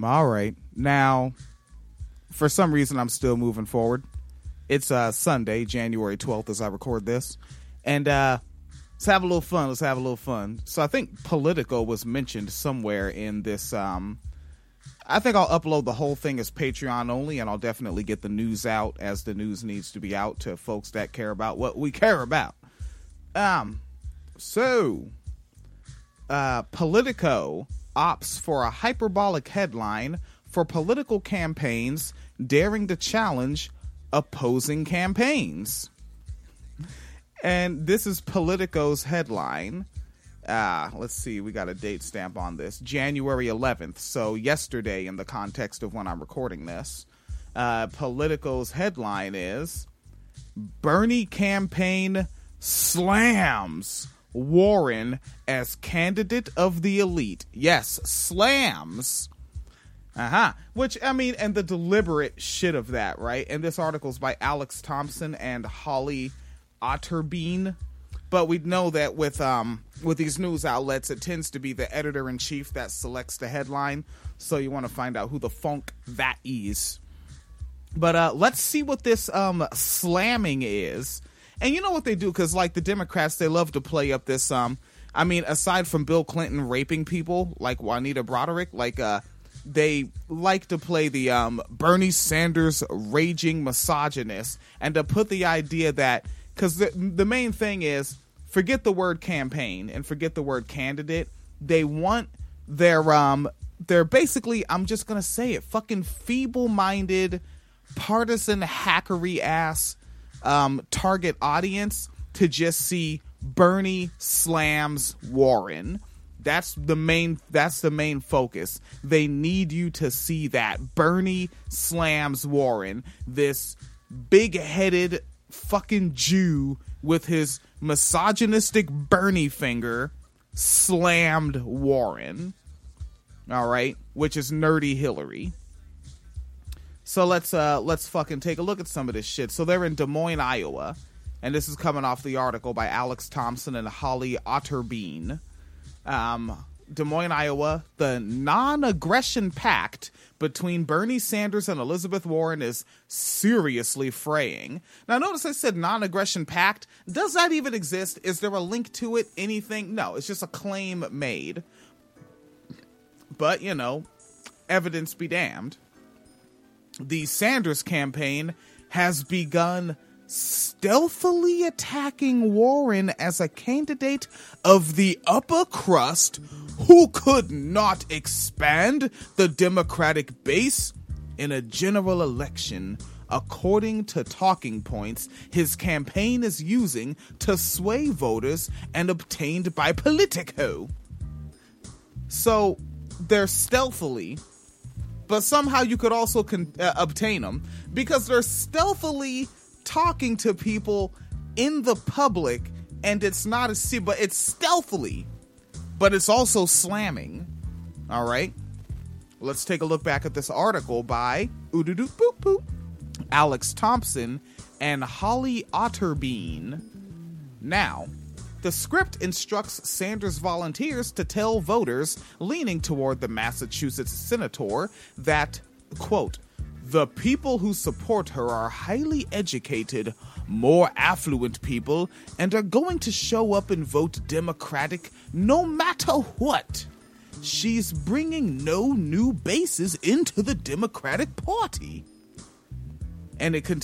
All right. Now, for some reason, I'm still moving forward. It's uh, Sunday, January 12th, as I record this. And uh, let's have a little fun. Let's have a little fun. So I think Politico was mentioned somewhere in this. Um, I think I'll upload the whole thing as Patreon only, and I'll definitely get the news out as the news needs to be out to folks that care about what we care about. Um, so, uh, Politico opts for a hyperbolic headline for political campaigns daring to challenge opposing campaigns. And this is Politico's headline. Ah, let's see, we got a date stamp on this. January 11th, so yesterday in the context of when I'm recording this. Uh, Politico's headline is Bernie campaign slams Warren as candidate of the elite. Yes, slams. Uh huh. Which, I mean, and the deliberate shit of that, right? And this article's by Alex Thompson and Holly Otterbein. But we know that with um with these news outlets, it tends to be the editor in chief that selects the headline. So you want to find out who the funk that is. But uh, let's see what this um slamming is. And you know what they do because like the Democrats, they love to play up this. Um, I mean, aside from Bill Clinton raping people like Juanita Broaddrick, like uh, they like to play the um Bernie Sanders raging misogynist, and to put the idea that because the the main thing is forget the word campaign and forget the word candidate. They want their um they're basically I'm just gonna say it fucking feeble minded partisan hackery ass um, target audience to just see Bernie slams Warren. That's the main that's the main focus. They need you to see that Bernie slams Warren, this big-headed fucking Jew with his misogynistic Bernie finger slammed Warren. All right, which is nerdy Hillary. So let's uh let's fucking take a look at some of this shit. So they're in Des Moines, Iowa, and this is coming off the article by Alex Thompson and Holly Otterbein. Um, Des Moines, Iowa, the non-aggression pact between Bernie Sanders and Elizabeth Warren is seriously fraying. Now, notice I said non-aggression pact. Does that even exist? Is there a link to it? Anything? No, it's just a claim made. But you know, evidence be damned the Sanders campaign has begun stealthily attacking Warren as a candidate of the upper crust who could not expand the Democratic base in a general election. According to talking points his campaign is using to sway voters and obtained by Politico. So they're stealthily but somehow you could also con- uh, obtain them because they're stealthily talking to people in the public and it's not a see but it's stealthily but it's also slamming. All right? Let's take a look back at this article by alex thompson and holly otterbein. Now the script instructs Sanders volunteers to tell voters leaning toward the Massachusetts senator that, quote, the people who support her are highly educated, more affluent people, and are going to show up and vote Democratic no matter what. She's bringing no new bases into the Democratic Party. And it continues.